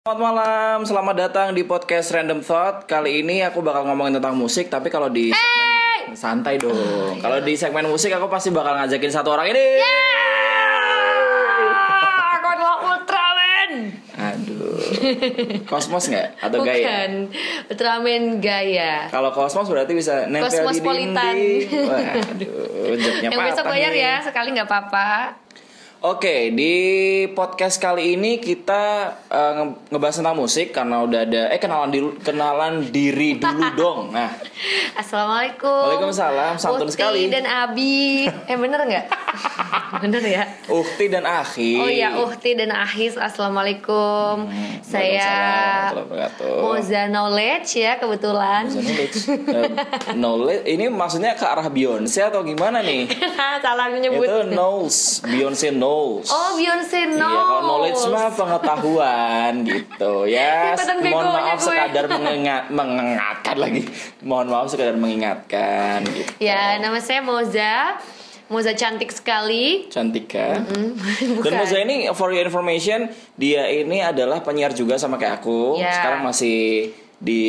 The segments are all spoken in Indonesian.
Selamat malam, selamat datang di podcast Random Thought. Kali ini aku bakal ngomongin tentang musik, tapi kalau di segmen santai dong. Kalau di segmen musik aku pasti bakal ngajakin satu orang ini. Aku adalah Ultraman. Aduh, Kosmos nggak atau Bukan. Gaya? Ultraman gaya. Kalau Kosmos berarti bisa nempel di Kosmospolitan. dinding. Waduh, joknya Yang besok bayar nih. ya, sekali nggak apa-apa. Oke, di podcast kali ini kita eh, nge- ngebahas tentang musik karena udah ada eh kenalan diri, kenalan diri dulu dong. Nah, Assalamualaikum. Waalaikumsalam, santun Ukti sekali. dan Abi. Eh bener nggak? bener ya. Ukti dan Akhi. Oh iya, Uhti dan Ahis. Assalamualaikum. Saya warahmatullahi wabarakatuh. Moza Knowledge ya kebetulan. Moza knowledge. Eh, knowledge ini maksudnya ke arah Beyonce atau gimana nih? Salah menyebut. Itu knows, Beyonce knows. Oh Beyonce Iya, knows. kalau knowledge mah pengetahuan gitu ya. Ikutan Mohon maaf gue. sekadar mengingat, mengingatkan lagi. Mohon maaf sekadar mengingatkan gitu. Ya, nama saya Moza. Moza cantik sekali. Cantika. Hmm, Dan. Moza ini for your information dia ini adalah penyiar juga sama kayak aku. Ya. Sekarang masih di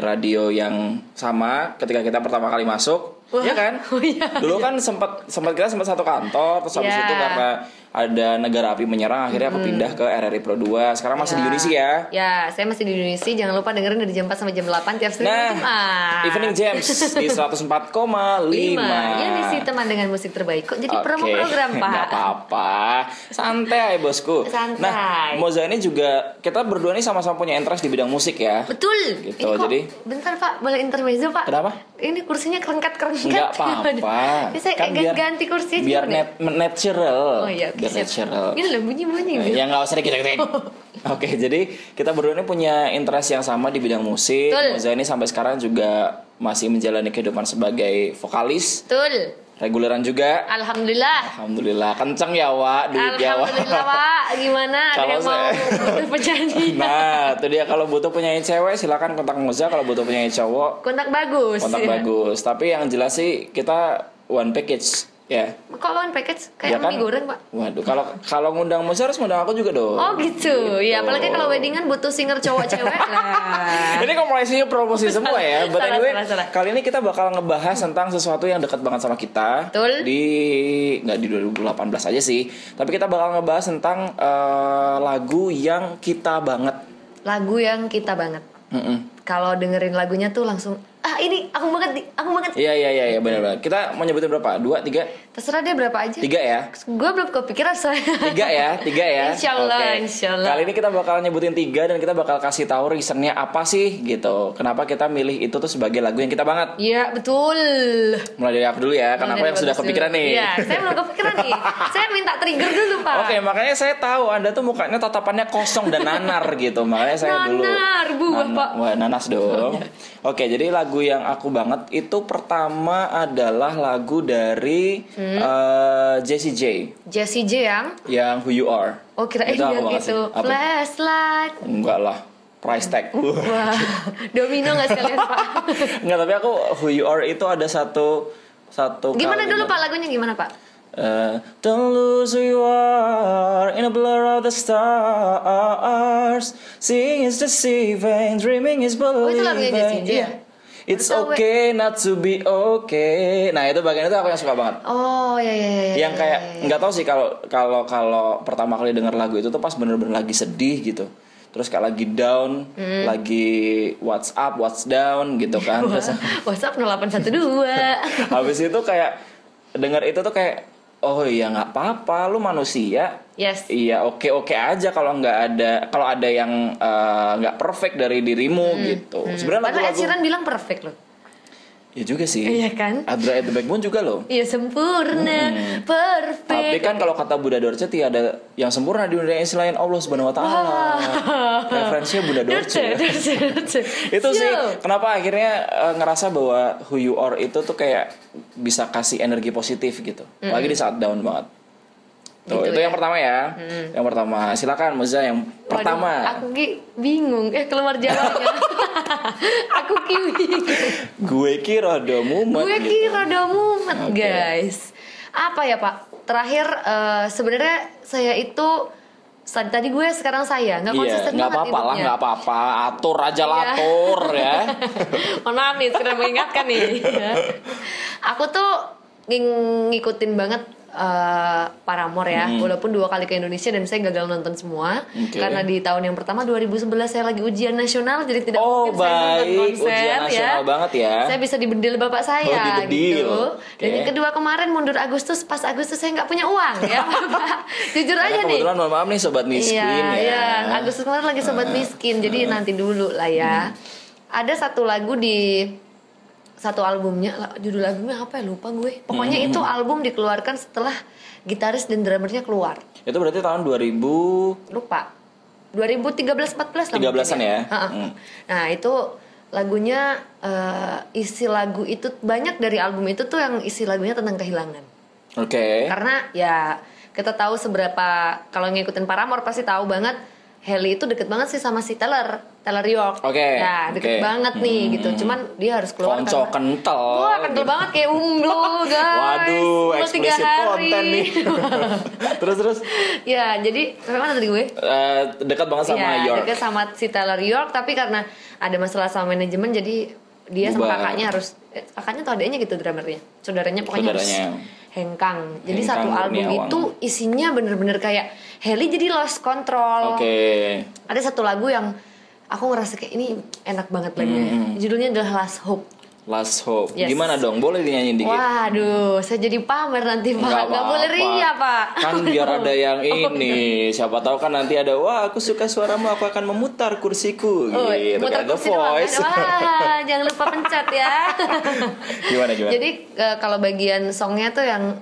radio yang sama ketika kita pertama kali masuk. Wah. Ya kan? Oh iya. Dulu kan sempat sempat kita sempat satu kantor terus habis Ya. itu karena ada negara api menyerang akhirnya aku pindah ke RRI Pro 2. Sekarang masih di Unisi ya. Ya, saya masih di Indonesia. Jangan lupa dengerin dari jam 4 sampai jam 8 tiap Senin Nah, Jumat. Evening Jams di 104,5. Lima. Yang diisi teman dengan musik terbaik. Kok jadi Oke, promo program, Pak? nggak apa-apa, santai bosku. Santai. Nah, Moza ini juga kita berdua ini sama-sama punya interest di bidang musik ya. Betul. Gitu, Ini kok- jadi- bentar Pak, boleh intermezzo Pak? Kenapa? Ini kursinya kerengkat-kerengkat. Nggak apa-apa. Saya Kan biar- ganti kursinya Biar net, natural. Oh iya, oke, biar natural. Ini loh bunyi-bunyi. Eh, Ya nggak usah dikit Oke, jadi kita berdua ini punya interest yang sama di bidang musik. Betul. Moza ini sampai sekarang juga masih menjalani kehidupan sebagai vokalis, Betul. Reguleran juga. Alhamdulillah. Alhamdulillah, kenceng ya, Wak, duit ya, Wak. Alhamdulillah Pak. Gimana? Ada Kalau yang mau saya- butuh penyanyi? Nah, itu dia kalau butuh penyanyi cewek silakan kontak Moza, kalau butuh penyanyi cowok Kontak bagus. kontak ya. bagus. Tapi yang jelas sih kita one package ya. Kok one package Ya kayak mie goreng pak? Waduh, kalau kalau ngundang Moza harus ngundang aku juga dong. Oh gitu. Ya apalagi kalau weddingan butuh singer cowok cewek lah. Ini kompresinya promosi semua ya. But Salah, anyway, salah, salah. kali ini kita bakal ngebahas tentang sesuatu yang dekat banget sama kita. Betul. Di nggak di 2018 aja sih, tapi kita bakal ngebahas tentang eh, lagu yang kita banget. Lagu yang kita banget. Mm-mm. Kalau dengerin lagunya tuh langsung ah ini aku banget aku banget. Iya iya iya iya benar-benar. Kita mau nyebutin berapa? Dua, tiga, Terserah dia berapa aja. tiga ya. Gue belum kepikiran soalnya. Tiga ya, tiga ya. Insya Allah, Oke. insya Allah. Kali ini kita bakal nyebutin tiga dan kita bakal kasih tahu reasonnya apa sih gitu. Kenapa kita milih itu tuh sebagai lagu yang kita banget. Iya betul. Mulai dari aku dulu ya, karena aku yang sudah kepikiran dulu. nih. Iya, saya belum kepikiran nih. Saya minta trigger dulu pak. Oke, makanya saya tahu Anda tuh mukanya tatapannya kosong dan nanar gitu. Makanya saya dulu Nanar, buah, Nana- Pak. Wah, nanas dong. Oke, jadi lagu yang aku banget itu pertama adalah lagu dari Hmm. eh, Jessie J Jessie J yang yang Who You Are. Oh kirain Itu yang itu flashlight. Enggak lah, price tag. Wah, domino nggak sekalian pak? Enggak, tapi aku Who You Are itu ada satu satu Gimana dulu pak lagunya gimana pak? Uh, don't lose who you are in a blur of the stars. Seeing is deceiving, dreaming is Oh, itu lagunya believing. Jessie J ya? Yeah. It's okay not to be okay. Nah itu bagian itu aku yang suka banget. Oh ya ya ya. Yang kayak nggak tahu sih kalau kalau kalau pertama kali denger lagu itu tuh pas bener-bener lagi sedih gitu. Terus kayak lagi down, Hmm. lagi what's up, what's down gitu kan. Terus WhatsApp 0812. habis itu kayak denger itu tuh kayak oh iya nggak apa-apa, lu manusia. yes. Iya oke oke aja kalau nggak ada kalau ada yang eh, nggak perfect dari dirimu gitu. Sebenarnya Hmm. Padahal Ed lagu-lagu Sheeran bilang perfect loh. Ya juga sih. Iya kan? Adra at the Backbone juga loh. Iya sempurna, perfect. Tapi kan kalau kata Bunda Dorce tiada yang sempurna di dunia ini selain Allah Subhanahu wa taala. Referensinya Bunda Dorce. Dorce, Dorce, Dorce. itu sih Siap. kenapa akhirnya eh, ngerasa bahwa who you are itu tuh kayak bisa kasih energi positif gitu. Lagi di saat down banget. Tuh, Gitu itu ya. yang pertama ya. Yang pertama. Silakan Moza yang Waduh, pertama. aku ki bingung. Eh keluar jawabnya. aku ki. Gue kira ada mumet Gue gitu. kira udah mumet guys. Apa ya pak? Terakhir eh, sebenarnya saya itu tadi gue sekarang saya nggak Iya, konsisten nggak banget apa-apa lah, nggak apa-apa. Atur aja Iya. latur ya. Mohon maaf nih, sekedar mengingatkan nih. Aku tuh ng- ngikutin banget eh, Paramore ya, walaupun dua kali ke Indonesia dan saya gagal nonton semua Oke. karena di tahun yang pertama 2011 saya lagi ujian nasional jadi tidak Oh, mungkin saya nonton baik. konser Ujian nasional ya. banget ya. Saya bisa dibedil bapak saya Oh, dibedil. gitu. Dan Oke. yang kedua kemarin mundur Agustus pas Agustus saya nggak punya uang ya, Bapak. Jujur Karena aja nih. kebetulan mohon maaf nih sobat miskin Iya, ya. iya. Agustus kemarin lagi sobat miskin, jadi nanti dulu lah ya. Ada satu lagu di satu albumnya, judul albumnya apa ya lupa gue. Pokoknya itu album dikeluarkan setelah gitaris dan drummernya keluar. Itu berarti tahun 2000 Lupa. 2013 14 lah 13-an mungkin ya? Ha-ha. Hmm. Nah, itu lagunya eh, isi lagu itu banyak dari album itu tuh yang isi lagunya tentang kehilangan. Oke. Karena ya kita tahu seberapa kalau ngikutin Paramore pasti tahu banget Haley itu deket banget sih sama si Taylor, Taylor York. Oke, Ya, deket oke. banget nih Hmm, gitu. Cuman dia harus keluar Konco karena- kental. Wah, kental banget kayak umblo, guys. Waduh, eksplisit konten nih. terus terus ya, jadi sampai mana tadi gue? eh, dekat banget sama ya, York. deket sama si Taylor York, tapi karena ada masalah sama manajemen jadi dia sama Bubar. kakaknya harus eh, kakaknya atau adanya gitu drummernya. Saudaranya pokoknya Saudaranya. harus hengkang. Jadi Hengkang satu album Kurniawan. itu isinya bener-bener kayak Haley jadi lost control. Oke. Ada satu lagu yang aku ngerasa kayak ini enak banget lagunya. Hmm. Judulnya adalah Last Hope. Last Hope. Yes. Gimana dong? Boleh dinyanyiin dikit? Waduh, saya jadi pamer nanti pak. Nggak Gak boleh ria pak. Kan biar ada yang ini. Siapa tahu kan nanti ada wah aku suka suaramu aku akan memutar kursiku Oh, gitu muter kan The kursi doang kan? Voice. Wah, jangan lupa pencet ya. gimana gimana? Jadi eh, kalau bagian songnya tuh yang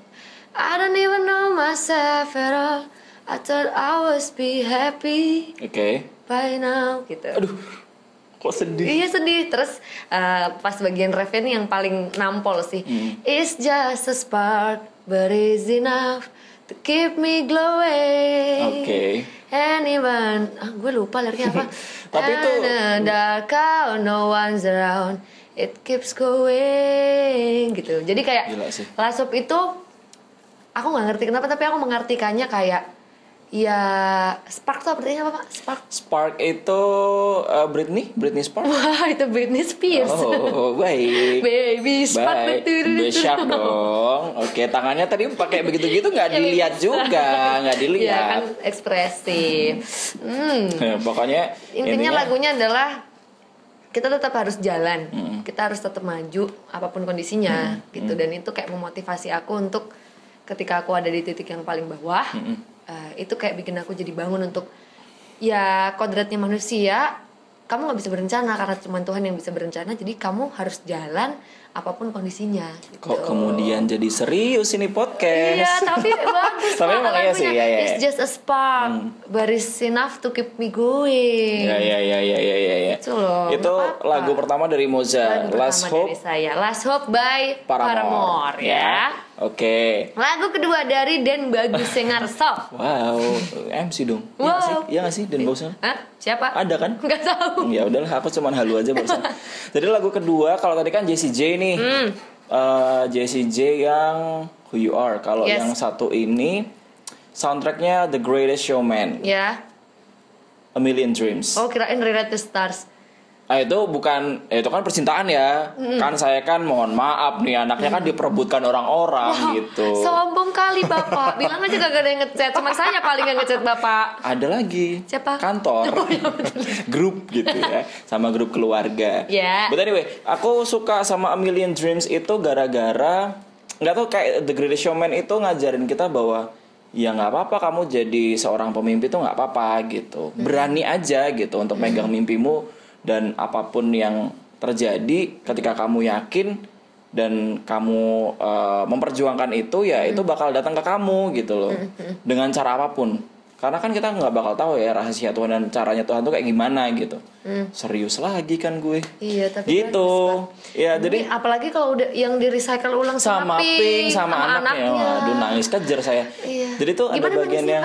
I don't even know myself at all. I thought I was be happy Oke. By now gitu. Aduh. Kok sedih? Iya sedih terus eh, pas bagian refnya nih yang paling nampol sih. Hmm. It's just a spark but it's enough to keep me glowing. Oke. And even ah, gue lupa liriknya apa. Tapi itu- dark out, no one's around. It keeps going gitu. Jadi kayak Gila sih. Lasop itu aku nggak ngerti kenapa tapi aku mengartikannya kayak ya spark tuh artinya apa pak? Spark Spark itu eh, Britney, Britney Spark. Wah itu Britney Spears. Oh, baik. Baby spark. Baik, besar dong. Oke, tangannya tadi pakai begitu-gitu nggak Ya, dilihat bisa. juga, nggak Iya kan dilihat. ekspresif. Hmm. Pokoknya Intinya ininya- lagunya adalah kita tetap harus jalan, kita harus tetap maju apa pun kondisinya gitu dan itu kayak memotivasi aku untuk ketika aku ada di titik yang paling bawah eh, itu kayak bikin aku jadi bangun untuk ya kodratnya manusia kamu nggak bisa berencana karena cuma Tuhan yang bisa berencana jadi kamu harus jalan apa pun kondisinya gitu. Kok kemudian jadi serius ini podcast? Iya, tapi bagus. Tapi emang iya sih, iya, iya. It's just a spark, but it's enough to keep me going. Ya ya ya ya ya ya. ya. Itu loh, Itu apa-apa. lagu pertama dari Moza, Lagu Last pertama Hope dari saya, Last Hope by Paramore, Paramore, ya. Oke. Lagu kedua dari Den Bagus Sengarso. Wow, MC dong. Iya Wow. nggak sih? Iya nggak sih Dan Bosnya? Hah? Siapa? Ada kan? Nggak tahu. Ya udahlah, aku cuman halu aja barusan. Jadi lagu kedua, kalau tadi kan Jessie J nih, Hmm. Eh, Jessie J yang Who You Are. Kalau Yes. yang satu ini soundtracknya The Greatest Showman, Ya. A Million Dreams. Oh, kirain Relate the Stars. Ah itu bukan, eh, itu kan percintaan ya. Kan saya kan mohon maaf nih anaknya kan diperebutkan orang-orang gitu. Sombong kali Bapak. Bilang aja gak ada yang ngechat. Cuma saya paling yang ngechat Bapak. Ada lagi. Siapa? Kantor. grup gitu ya. Sama grup keluarga. Ya. But anyway, aku suka sama A Million Dreams itu gara-gara nggak tahu kayak The Greatest Showman itu ngajarin kita bahwa ya nggak apa-apa kamu jadi seorang pemimpi tuh nggak apa-apa gitu. Berani aja gitu untuk megang mimpimu dan apa pun yang terjadi ketika kamu yakin dan kamu eh, memperjuangkan itu ya itu bakal datang ke kamu gitu loh. Dengan cara apa pun. Karena kan kita nggak bakal tahu ya rahasia Tuhan dan caranya Tuhan tuh kayak gimana gitu. Serius lagi kan gue. Iya, tapi gitu. ya Jadi apalagi kalau udah yang di recycle ulang sama Pink sama, anaknya, waduh nangis kejer saya. Iya. jadi tuh ada bagian yang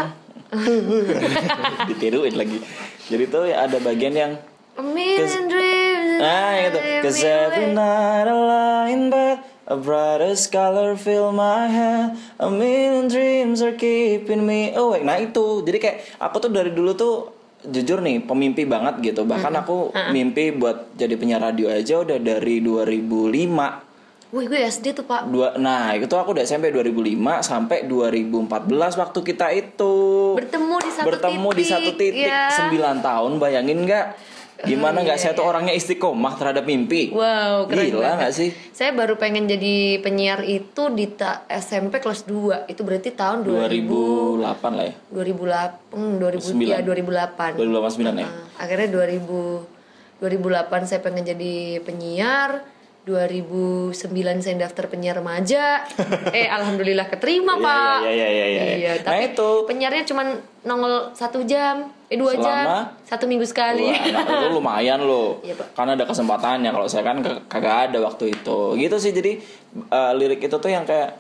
ditiruin lagi. Jadi tuh ya ada bagian yang A million dreams. Nah gitu Cause every night I lie in bed A brightest color fill my head. A million dreams are keeping me awake. Nah itu. Jadi kayak Aku tuh dari dulu tuh Jujur nih Pemimpi banget gitu. Bahkan aku mimpi buat Jadi penyiar radio aja Udah dari 2005 Wih gue SD tuh pak. Dua, Nah itu aku udah SMP 2005 Sampai 2014 Waktu kita itu. Bertemu di satu Bertemu di titik, satu titik ya. 9 tahun Bayangin nggak Gimana nggak saya tuh orangnya istiqomah terhadap mimpi? Wow keren Gila nggak sih? Saya baru pengen jadi penyiar itu di SMP kelas 2 Itu berarti tahun 2000 2008 lah ya? 2008 hmm, 2000 ya 2008 2008 ya? Akhirnya 2000 2008 saya pengen jadi penyiar 2009 saya daftar penyiar remaja eh alhamdulillah keterima Iya, pak iya, iya, iya, iya. Iya, Nah, tapi itu. penyiarnya cuma nongol satu jam eh dua Selama? jam satu minggu sekali Wah, nah, itu lumayan loh Iya, Pak. karena ada kesempatannya kalau saya kan kagak ada waktu itu gitu sih jadi eh, lirik itu tuh yang kayak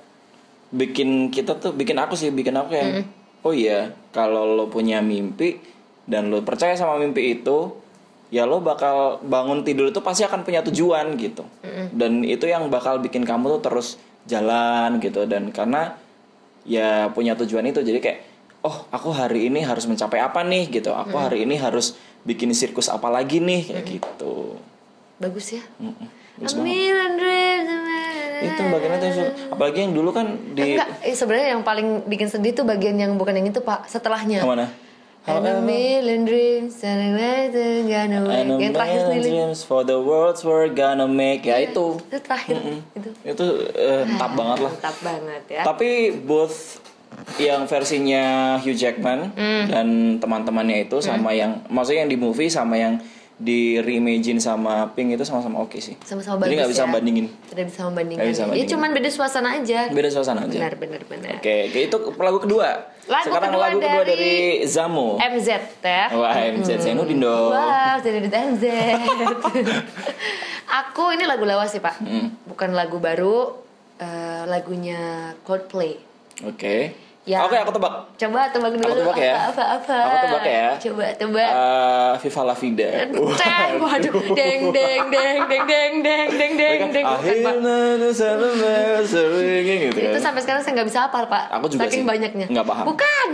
bikin kita tuh bikin aku sih bikin aku yang oh iya kalau lo punya mimpi dan lo percaya sama mimpi itu ya lo bakal bangun tidur itu pasti akan punya tujuan gitu. Dan itu yang bakal bikin kamu tuh terus jalan gitu. Dan karena ya punya tujuan itu jadi kayak oh aku hari ini harus mencapai apa nih? gitu. Aku hari ini harus bikin sirkus apa lagi nih? kayak gitu. Bagus ya. Mm-mm. A million dreams, a million- itu bagian itu apalagi yang dulu kan di enggak eh, sebenarnya yang paling bikin sedih tuh bagian yang bukan yang itu pak setelahnya. Ke mana And a million dreams and a million gonna And a wake. Yang terakhir dreams for the world's we're gonna make. Ya itu. itu terakhir. Itu. Itu eh, tap banget lah. mantap banget ya. Tapi both yang versinya Hugh Jackman Hmm. dan teman-temannya itu sama yang maksudnya yang di movie sama yang di reimagine sama Pink itu sama-sama oke sih. sama-sama bagus Jadi nggak bisa ya. bandingin. tidak bisa membandingkan Nggak bisa ya bandingin. cuman beda suasana aja Beda suasana aja. benar benar benar Oke, oke, itu lagu kedua. Lagu Sekarang kedua lagu kedua dari, dari- Zamo. MZ ya Wah, MZ Zainuddin dong. Jadi di MZ. Aku ini lagu lawas sih pak, Hmm. bukan lagu baru, eh, lagunya Coldplay. Oke. Ya. Oke, aku tebak. Coba tebak dulu Aku tebak ya. apa, apa apa. Aku tebak ya. Coba tebak. Eh, Viva la Vida. Ceng, waduh, deng deng deng deng deng deng deng deng deng. Pak. Akhirnya ringing gitu Itu kan. sampai sekarang saya nggak bisa hafal pak. Aku juga Saking sih. banyaknya. Nggak paham. Bukan.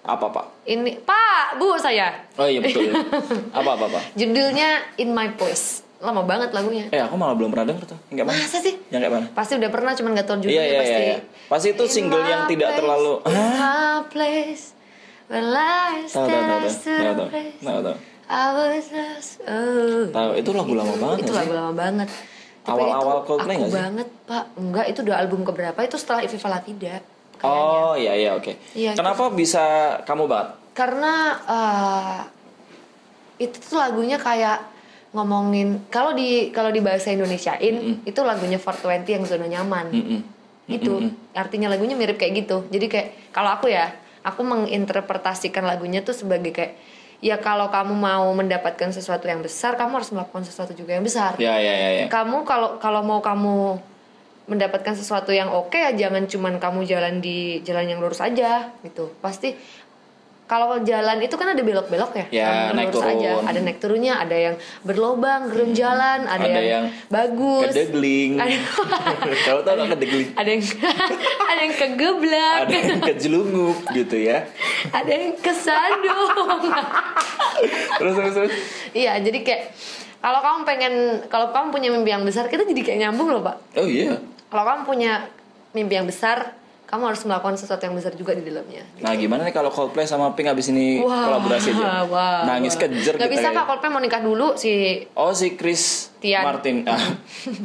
Apa, Pak? Ini Pak, Bu saya. Oh iya betul. apa apa apa? Judulnya In My Place. Lama banget lagunya. Eh aku malah belum pernah denger tuh. Kayak mana? Masa sih? Yang kayak mana? Pasti udah pernah, cuman gak tau Iya judulnya iya pasti. iya. Pasti itu In single yang tidak place, terlalu. In my place, Tahu tahu tahu tahu. Tahu tahu. Tahu tahu. I was lost. Oh. Tahu itu lagu lama banget Itu lagu lama banget. Awal-awal itu Coldplay aku nggak sih? banget, Pak. Enggak, itu udah album keberapa? Itu setelah Viva La Vida. kayaknya. Oh iya iya oke. Iya, Kenapa bisa kamu banget? Karena eh, itu tuh lagunya kayak ngomongin kalau di kalau di bahasa Indonesiain itu lagunya 420 yang zona nyaman. Mm-mm. Itu artinya lagunya mirip kayak gitu. Jadi kayak kalau aku ya, aku menginterpretasikan lagunya tuh sebagai kayak ya kalau kamu mau mendapatkan sesuatu yang besar, kamu harus melakukan sesuatu juga yang besar. Ya ya ya ya. Kamu kalau kalau mau kamu mendapatkan sesuatu yang oke ya jangan cuman kamu jalan di jalan yang lurus aja gitu. Pasti kalau jalan itu kan ada belok-belok ya, Ya, naik lurus aja. turun. Ada naik turunnya, ada yang berlobang, gerunjalan, ada, Ada yang, yang bagus, Kedegling. Ada- tahu nggak kedegling? ada yang ada yang kegeblak, Ada yang kejelungup gitu ya. ada yang kesandung. Terus terus terus. iya, jadi kayak kalau kamu pengen kalau kamu punya mimpi yang besar, kita jadi kayak nyambung loh, Pak. Oh iya. Kalau kamu punya mimpi yang besar, kamu harus melakukan sesuatu yang besar juga di dalamnya. Nah gimana nih kalau Coldplay sama Pink abis ini kolaborasi aja? wah, Nangis wah. kejer Gak bisa kayak. pak, Coldplay mau nikah dulu si Oh si Chris Tian. Martin ah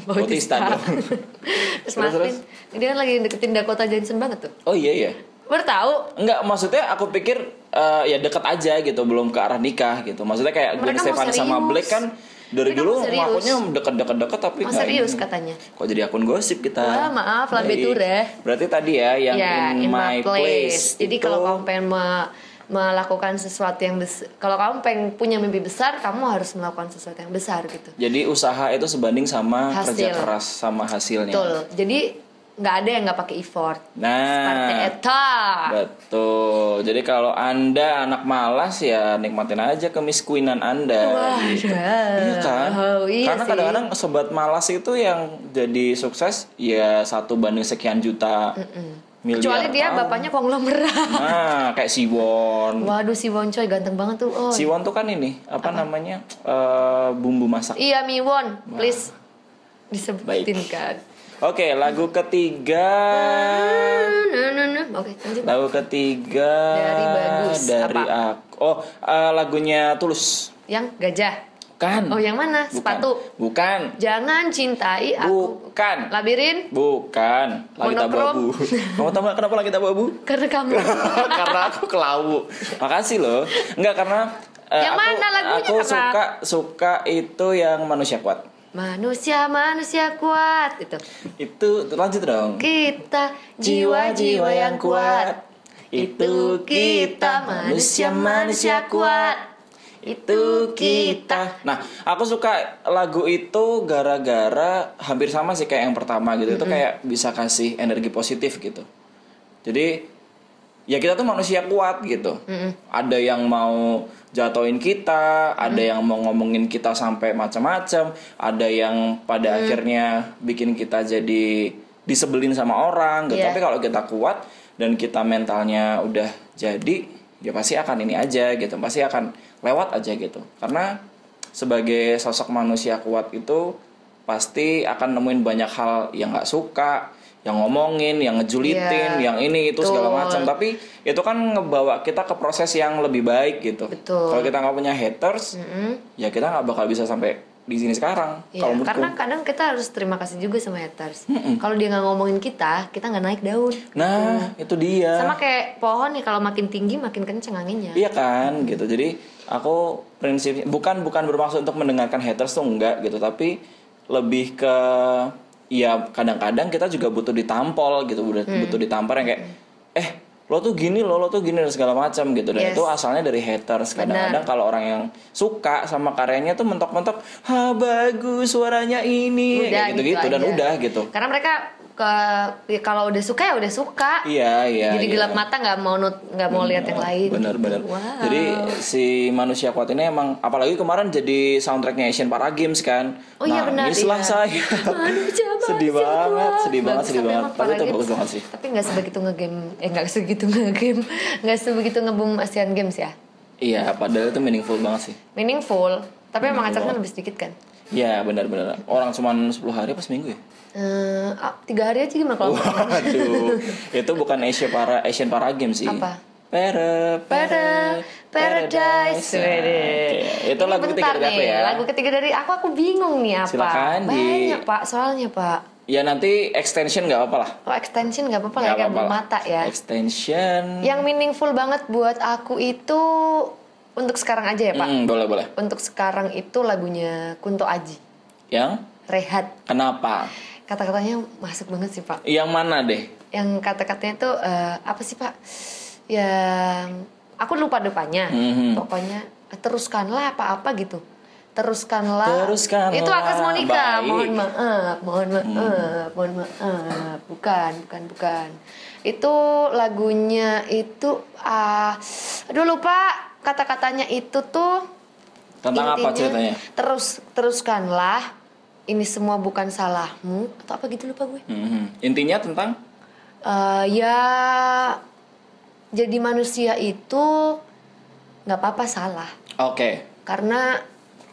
Bautista dong. Terus, Martin, terus? dia kan lagi deketin Dakota Johnson banget tuh. Oh iya iya. Baru tahu Enggak maksudnya aku pikir eh, ya deket aja gitu belum ke arah nikah gitu. Maksudnya kayak Gwen Stefani sama. Blake kan dari Mereka dulu ngakunya deket-deket-deket tapi mau nggak serius ini. katanya. Kok jadi akun gosip kita? Wah, maaf, Baik. ture. Berarti tadi ya yang ya, in, my place. Jadi itu- kalau kamu pengen me- melakukan sesuatu yang besar, kalau kamu pengen punya mimpi besar, kamu harus melakukan sesuatu yang besar gitu. jadi usaha itu sebanding sama Hasil. kerja keras sama hasilnya. Betul. Jadi nggak ada yang nggak pakai effort. Nah, Seperti eta. betul. Jadi kalau anda anak malas ya nikmatin aja kemiskuinan anda. Wah, gitu. dah. Iya kan? Oh, iya Karena kadang-kadang sobat malas itu yang jadi sukses ya satu banding sekian juta miliar. Kecuali dia tahun. bapaknya konglomerat. Nah, kayak Siwon. Waduh si Woncoy ganteng banget tuh. Oh. Siwon tuh kan ini apa, namanya eh, bumbu masak. Iya Miwon, please disebutin kan. Oke, lagu ketiga. Nah, nah, nah. Oke, lanjut. Lagu ketiga Dari Bagus. dari Apa? aku. Oh, eh, lagunya Tulus. Yang gajah. Kan? Oh, yang mana? Bukan. Sepatu. Bukan. Jangan cintai aku. Bukan. Labirin Bukan. Lagi Monokrom. abu Kamu tahu kenapa lagi abu karena kamu. karena aku kelabu. Makasih loh. Enggak karena eh, Yang aku, mana lagunya, Aku Kakak? suka suka itu yang manusia kuat. Manusia manusia kuat itu. Itu lanjut dong. Kita jiwa-jiwa yang kuat. Itu kita manusia-manusia kuat. Itu kita. Nah, aku suka lagu itu gara-gara hampir sama sih kayak yang pertama gitu. Itu kayak bisa kasih energi positif gitu. Jadi ya kita tuh manusia kuat gitu. Ada yang mau jatuhin kita, ada yang mau ngomongin kita sampai macam-macam, ada yang pada akhirnya bikin kita jadi disebelin sama orang gitu. Iya. Tapi kalau kita kuat dan kita mentalnya udah jadi, ya pasti akan ini aja gitu. Pasti akan lewat aja gitu. Karena sebagai sosok manusia kuat itu pasti akan nemuin banyak hal yang nggak suka, yang ngomongin, yang ngejulitin, Iya. yang ini itu segala macam. Tapi itu kan ngebawa kita ke proses yang lebih baik gitu. Kalau kita nggak punya haters, ya kita nggak bakal bisa sampai di sini sekarang. Iya, Kalau karena kadang kita harus terima kasih juga sama haters. Kalau dia nggak ngomongin kita, kita nggak naik daun. Nah, itu dia. Sama kayak pohon nih kalau makin tinggi makin kenceng anginnya. Iya kan, gitu. Jadi aku prinsipnya bukan bukan bermaksud untuk mendengarkan haters tuh enggak gitu, tapi lebih ke ya kadang-kadang kita juga butuh ditampol gitu, butuh, Hmm. butuh ditampar yang kayak eh lo tuh gini lo lo tuh gini dan segala macam gitu dan Yes. itu asalnya dari haters kadang-kadang kalau orang yang suka sama karyanya tuh mentok-mentok ha bagus suaranya ini kayak gitu-gitu dan aja. udah gitu Karena mereka ke ya kalau udah suka ya udah suka. iya iya Jadi iya. gelap mata nggak mau nut nggak mau lihat yang lain. bener bener Wow. jadi si manusia kuat ini emang apalagi kemarin jadi soundtracknya Asian Para Games kan Oh iya benar, nangislah iya. saya Manusia, sedih banget sedih banget sedih banget emang tapi itu bagus banget sih Tapi nggak sebegitu ngegame, eh nggak sebegitu ngegame, nggak sebegitu ngebum Asian Games ya. iya padahal itu meaningful banget sih Meaningful, tapi emang Meaningful acaranya lebih sedikit kan. Iya benar-benar orang cuma 10 hari apa seminggu ya Eh, ah, tiga hari aja gimana kalau Waduh, itu bukan Asia para Asian Para Games sih. Apa? Para, Pada Paradise. Nah, oke. Itu Ini lagu ketiga dari aku ya. Lagu ketiga dari aku aku bingung nih apa. Silakan, Di. Banyak pak, soalnya pak. Ya nanti extension nggak apa-apa lah. Oh extension nggak apa-apa lah ya, lah. mata ya. Extension. Yang meaningful banget buat aku itu untuk sekarang aja ya pak. Hmm, boleh boleh. Untuk sekarang itu lagunya Kunto Aji, Yang Rehat. kenapa? Kata-katanya masuk banget sih pak. Yang mana deh? Yang kata-katanya tuh eh, apa sih pak? Yang aku lupa depannya. Mhm. Pokoknya teruskanlah apa-apa gitu. Teruskanlah. Teruskanlah. Itu Akas Monica. Baik. Mohon maaf, mohon maaf, mohon maaf. Bukan, bukan, bukan. Itu lagunya itu ah aduh lupa kata-katanya itu tuh Tentang apa intinya, ceritanya? Terus teruskanlah. Ini semua bukan salahmu atau apa gitu lupa gue. Mhm. Intinya tentang Eh, ya jadi manusia itu nggak apa-apa salah Oke, karena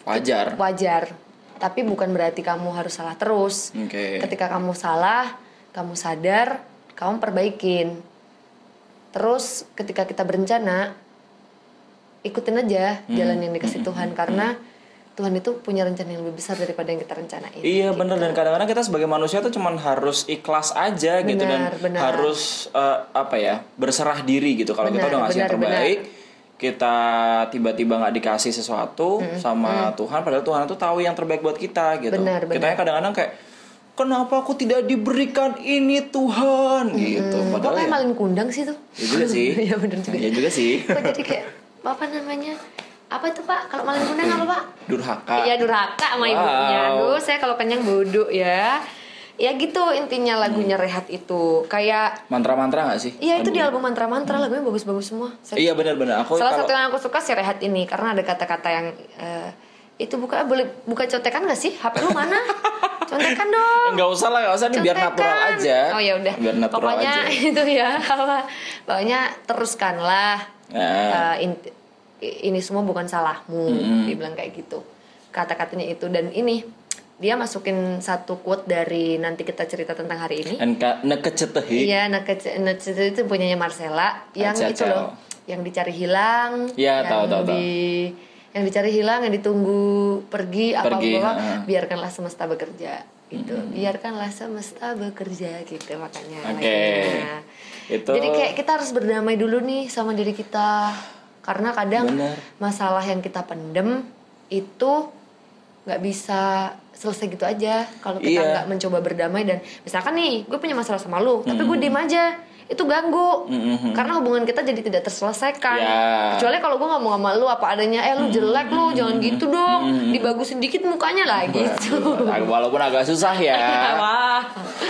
wajar. wajar tapi bukan berarti kamu harus salah terus Oke. ketika kamu salah kamu sadar kamu perbaikin terus ketika kita berencana ikutin aja Hmm. jalan yang dikasih Tuhan karena Tuhan itu punya rencana yang lebih besar daripada yang kita rencanain Iya bener. Dan kadang-kadang kita sebagai manusia tuh cuman harus ikhlas aja gitu dan Benar, benar. harus eh, apa ya berserah diri gitu. Kalau kita Benar, udah ngasih yang benar, terbaik kita tiba-tiba nggak dikasih sesuatu sama Tuhan padahal Tuhan itu tahu yang terbaik buat kita gitu. Benar, benar. kita kadang-kadang kayak kenapa aku tidak diberikan ini Tuhan? Gitu. Hmm, kok padahal kayak ya, maling kundang sih tuh. Ya juga sih. Iya, juga. ya juga sih. Kok jadi kayak apa namanya apa itu pak kalau maling kundang apa pak durhaka Iya durhaka sama Wow. ibunya Aduh saya kalau kenyang bodoh ya ya gitu intinya lagunya Rehat itu kayak Mantra-mantra gak sih? Iya itu di album mantra-mantra lagunya bagus-bagus semua. Serius. Iya benar-benar. Aku Salah kalau- satu yang aku suka sih Rehat ini karena ada kata-kata yang eh, itu buka boleh buka contekan gak sih? HP lu mana? contekan dong. Enggak usah lah, enggak usah nih biar natural aja. Oh ya udah. Biar natural Pokoknya aja. itu ya apa? Pokoknya teruskanlah. Nah. Eh, in- ini semua bukan salahmu. Dia bilang kayak gitu. Kata-katanya itu dan ini dia masukin satu quote dari nanti kita cerita tentang hari ini. Nekecetehi. Iya, Nakece itu punyanya Marcella yang Acacao. itu loh, yang dicari hilang, Iya, yang tahu, tahu, di yang dicari hilang, yang ditunggu pergi, apa Pergi, apa, biarkanlah semesta bekerja gitu. Biarkanlah semesta bekerja gitu makanya. Oke. lagunya. Itu Jadi kayak kita harus berdamai dulu nih sama diri kita. Karena kadang Bener. masalah yang kita pendem itu nggak bisa selesai gitu aja kalau kita Iya. nggak mencoba berdamai dan misalkan nih gue punya masalah sama lu tapi gue diem aja itu ganggu karena hubungan kita jadi tidak terselesaikan Ya. kecuali kalau gue ngomong sama lu apa adanya eh lu jelek lu jangan gitu dong dibagusin dikit mukanya lah gitu walaupun agak susah ya. Wah.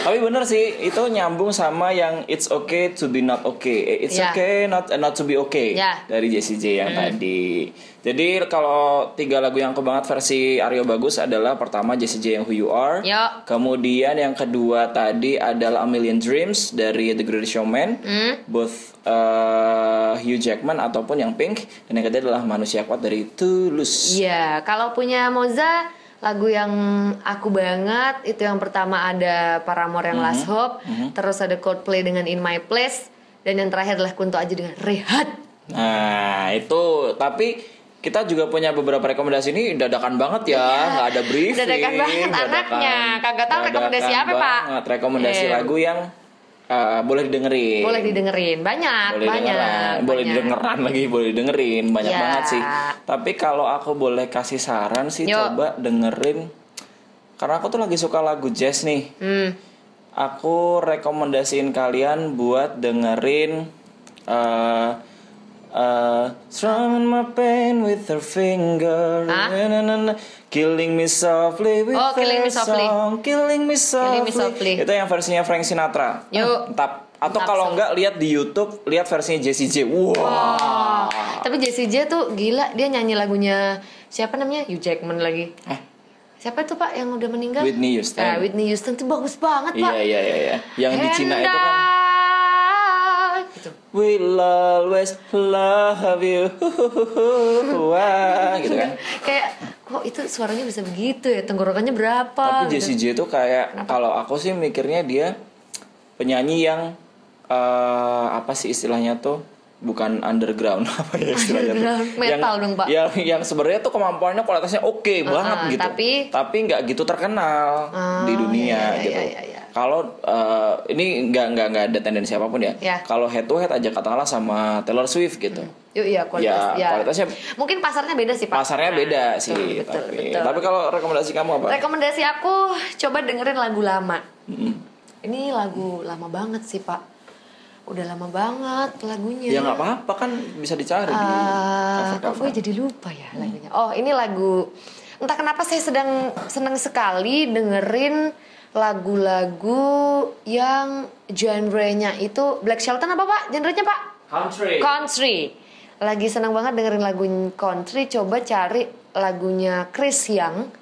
Tapi bener sih itu nyambung sama yang it's okay to be not okay. Eh, It's Ya. okay not not to be okay Ya. dari Jessie J yang tadi. Jadi kalau tiga lagu yang aku banget versi Aryo bagus adalah pertama Jessie J yang Who You Are. Yo. Kemudian yang kedua tadi adalah A Million Dreams dari The Greatest Showman. Both uh, Hugh Jackman ataupun yang Pink. Dan yang ketiga adalah Manusia Kuat dari Tulus. Iya, kalau punya Moza lagu yang aku banget itu yang pertama ada Paramore yang Last Hope, terus ada Coldplay dengan In My Place dan yang terakhir adalah Kunto Aji dengan Rehat. Nah itu tapi kita juga punya beberapa rekomendasi ini dadakan banget ya, nggak ada briefing. Iya. Dadakan banget anaknya. Kagak tahu rekomendasi dadakan apa, Pak? banget. Rekomendasi Eh. lagu yang uh, boleh didengerin. Boleh didengerin, banyak, Boleh banyak. dengeran, boleh banyak. didengeran lagi, boleh dengerin, banyak Ya. banget sih. Tapi kalau aku boleh kasih saran sih, Yuk. coba dengerin. Karena aku tuh lagi suka lagu jazz nih. Hmm. Aku rekomendasiin kalian buat dengerin uh, uh, Strumming my pain with her finger Hah? Na, na, na. Killing me softly with Oh, Killing her Me Softly. song Killing me softly. Killing Me Softly. Itu yang versinya Frank Sinatra Yuk. Entap. Atau Entap, kalau so. enggak lihat di Youtube Lihat versinya Jessie J Wow Oh, tapi Jessie J tuh gila, dia nyanyi lagunya siapa namanya? Hugh Jackman lagi. Eh, Siapa tuh Pak yang udah meninggal? Whitney Houston. Ah, Whitney Houston tuh bagus banget Pak. Iya iya iya iya. Yang di Cina itu kan. We'll always love you? Wah, gitu kan. Kayak kok itu suaranya bisa begitu ya? Tenggorokannya berapa? Tapi gitu. Jessie J itu kayak kalau aku sih mikirnya dia penyanyi yang eh, apa sih istilahnya tuh? Bukan underground apa ya istilahnya Underground, tuh metal yang, dong, Pak. yang yang sebenarnya tuh kemampuannya kualitasnya oke banget uh, gitu. tapi- tapi nggak gitu terkenal Oh, di dunia iya, iya, gitu. iya, iya. Kalau eh, ini nggak nggak nggak ada tendensi apa pun ya Ya. kalau head to head aja katakanlah sama Taylor Swift gitu Yuk, iya kualitas Ya, ya. kualitasnya- mungkin pasarnya beda sih pak pasarnya Nah, beda betul, sih betul, tapi betul. tapi kalau rekomendasi kamu apa rekomendasi aku coba dengerin lagu lama ini lagu lama banget sih pak udah lama banget lagunya ya nggak apa-apa kan bisa dicari di Ah, kok cover-cover. gue jadi lupa ya lagunya. Oh, ini lagu entah kenapa saya sedang senang sekali dengerin lagu-lagu yang genre-nya itu Black Shelton apa Pak? Genre-nya Pak? country Country. Lagi senang banget dengerin lagu country, coba cari lagunya Chris Young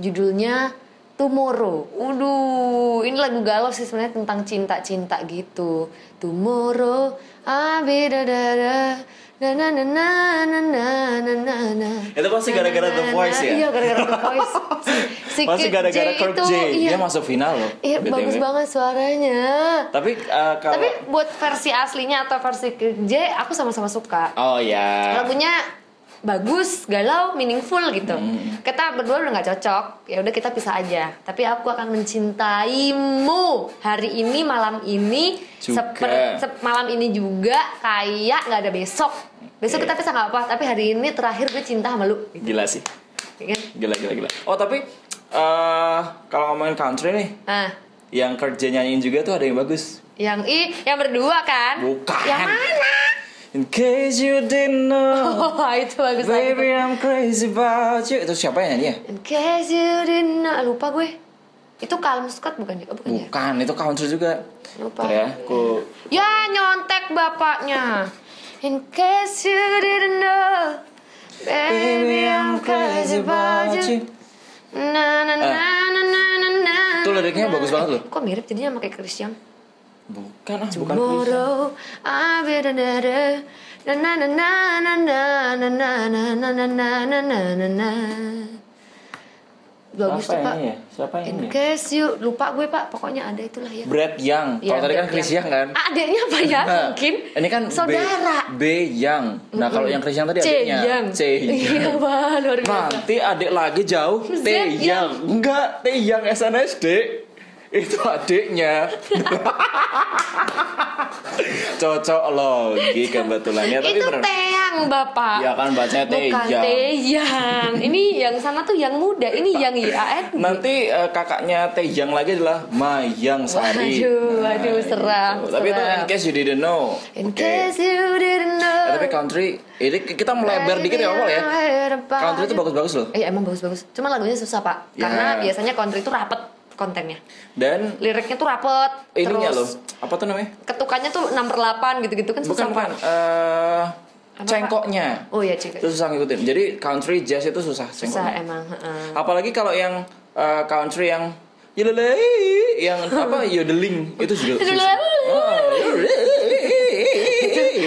judulnya Tomorrow. Uduh, ini lagu galau sih sebenarnya tentang cinta-cinta gitu. Tomorrow, I'll be da da da na na na na na na na na na. Itu pasti gara-gara The Voice ya? Iya, gara-gara The Voice. Si Kid gara-gara Kirk itu, J Iya, dia masuk final loh iya bagus banget suaranya. tapi eh, kalau Tapi buat versi aslinya atau versi Kirk J, aku sama-sama suka oh ya lagunya bagus, galau, meaningful gitu. Hmm. Kita berdua udah nggak cocok, ya udah kita pisah aja. Tapi aku akan mencintaimu hari ini, malam ini, seper- sep- malam ini juga kayak nggak ada besok. Besok Oke. kita pisah nggak apa, tapi hari ini terakhir gue cinta sama lu. gila sih Ya kan? gila gila gila oh tapi eh kalau ngomongin country nih Nah, yang kerja nyanyiin juga tuh ada yang bagus yang i, yang berdua kan? Bukan. Yang mana? In case you didn't know Oh, itu bagus baby I'm crazy about you itu siapa yang nyanyi ya In case you didn't know, lupa gue. Itu Calm Scott bukan ya? Oh, bukan ya? Bukan, itu country juga. Lupa. Bentar ya, aku Ya nyontek bapaknya. In case you didn't know, baby I'm crazy about you. Na na na na na na na. Itu liriknya bagus banget loh. Kok mirip jadinya pakai Christian? Bukan ah, bukan. Tomorrow I'll be the na na na na na na na na na na na na na na na na Bagus Siapa tuh pak ini ya? Siapa In ini? case you lupa gue pak pokoknya ada itulah ya. Brad Young. Iya, Kalau tadi kan Chris Young. Young kan? Ah, adeknya apa ya? Nah, Mungkin. Ini kan saudara. B, B Young. Nah, kalau yang Chris Young tadi C adiknya. yang. C Iya Young. pak luar biasa. Nanti adik lagi jauh T Young. Young. Enggak, T Young SNSD. Itu adiknya. Cocok logi kebetulannya tapi itu bener. Teyang bapak. Ya kan bacanya Bukan Teyang. Teyang. Ini yang sana tuh yang muda. Ini yang IAN. Nanti eh, kakaknya T Young lagi adalah Mayang Sari. Waduh, waduh, Nah, seram, itu. Tapi itu in case you didn't know. In Oke. case you didn't know. Eh, tapi country ini kita melebar dikit ya awal ya. Country itu bagus-bagus loh. Iya emang bagus-bagus. Cuma lagunya susah pak. Ya. Karena biasanya country itu rapet kontennya. Dan Liriknya tuh rapet. ininya loh, terus apa tuh namanya? ketukannya tuh 6 per 8 gitu-gitu kan susah Bukan pak. kan eh Apa, cengkoknya. Oh iya cek. Itu susah ngikutin. Jadi country jazz itu susah Susah cengkoknya. emang. heeh. Apalagi kalau yang eh, country yang Yelelei, yang apa yodeling itu juga susah. Oh.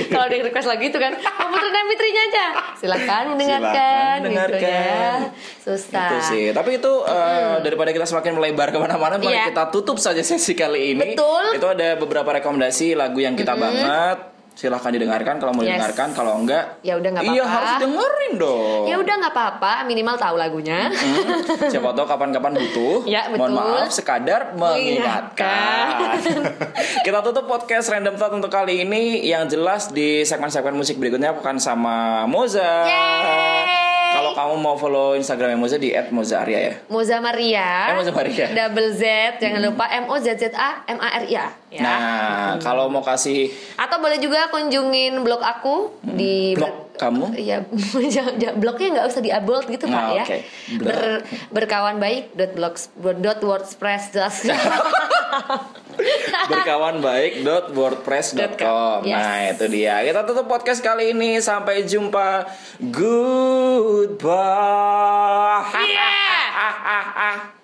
Kalau ada yang request lagi itu kan, mau putra dan fitrinya aja. Silakan mendengarkan, Silakan gitu dengarkan. ya. Susah. Itu sih. Tapi itu eh, daripada kita semakin melebar ke mana-mana, mari Iya. kita tutup saja sesi kali ini. Betul. Itu ada beberapa rekomendasi lagu yang kita banget. Silahkan didengarkan kalau mau Yes. didengarkan. Kalau enggak, Ya udah nggak Iya apa-apa. harus dengerin dong. Ya udah nggak apa-apa, minimal tahu lagunya. Hmm, siapa tahu kapan-kapan butuh. Ya, Mohon betul. maaf, sekadar mengingatkan. Kita tutup podcast Random Thought untuk kali ini. Yang jelas di segmen-segmen musik berikutnya akan sama Moza. Yeay. Kamu mau follow Instagramnya Moza di @mozaarya ya. Moza Maria. Eh, Moza Maria. Double Z, jangan lupa M O Z Z A M A R I A. Ya. Nah, kalau mau kasih Atau boleh juga kunjungin blog aku di blog kamu, Iya, blognya nggak usah di bold gitu pak Nah, ya. oke. Blog. Ber, berkawan baik dot blogs dot wordpress berkawanbaik.wordpress.com nah itu dia. Kita tutup podcast kali ini. Sampai jumpa. Goodbye. Yeah.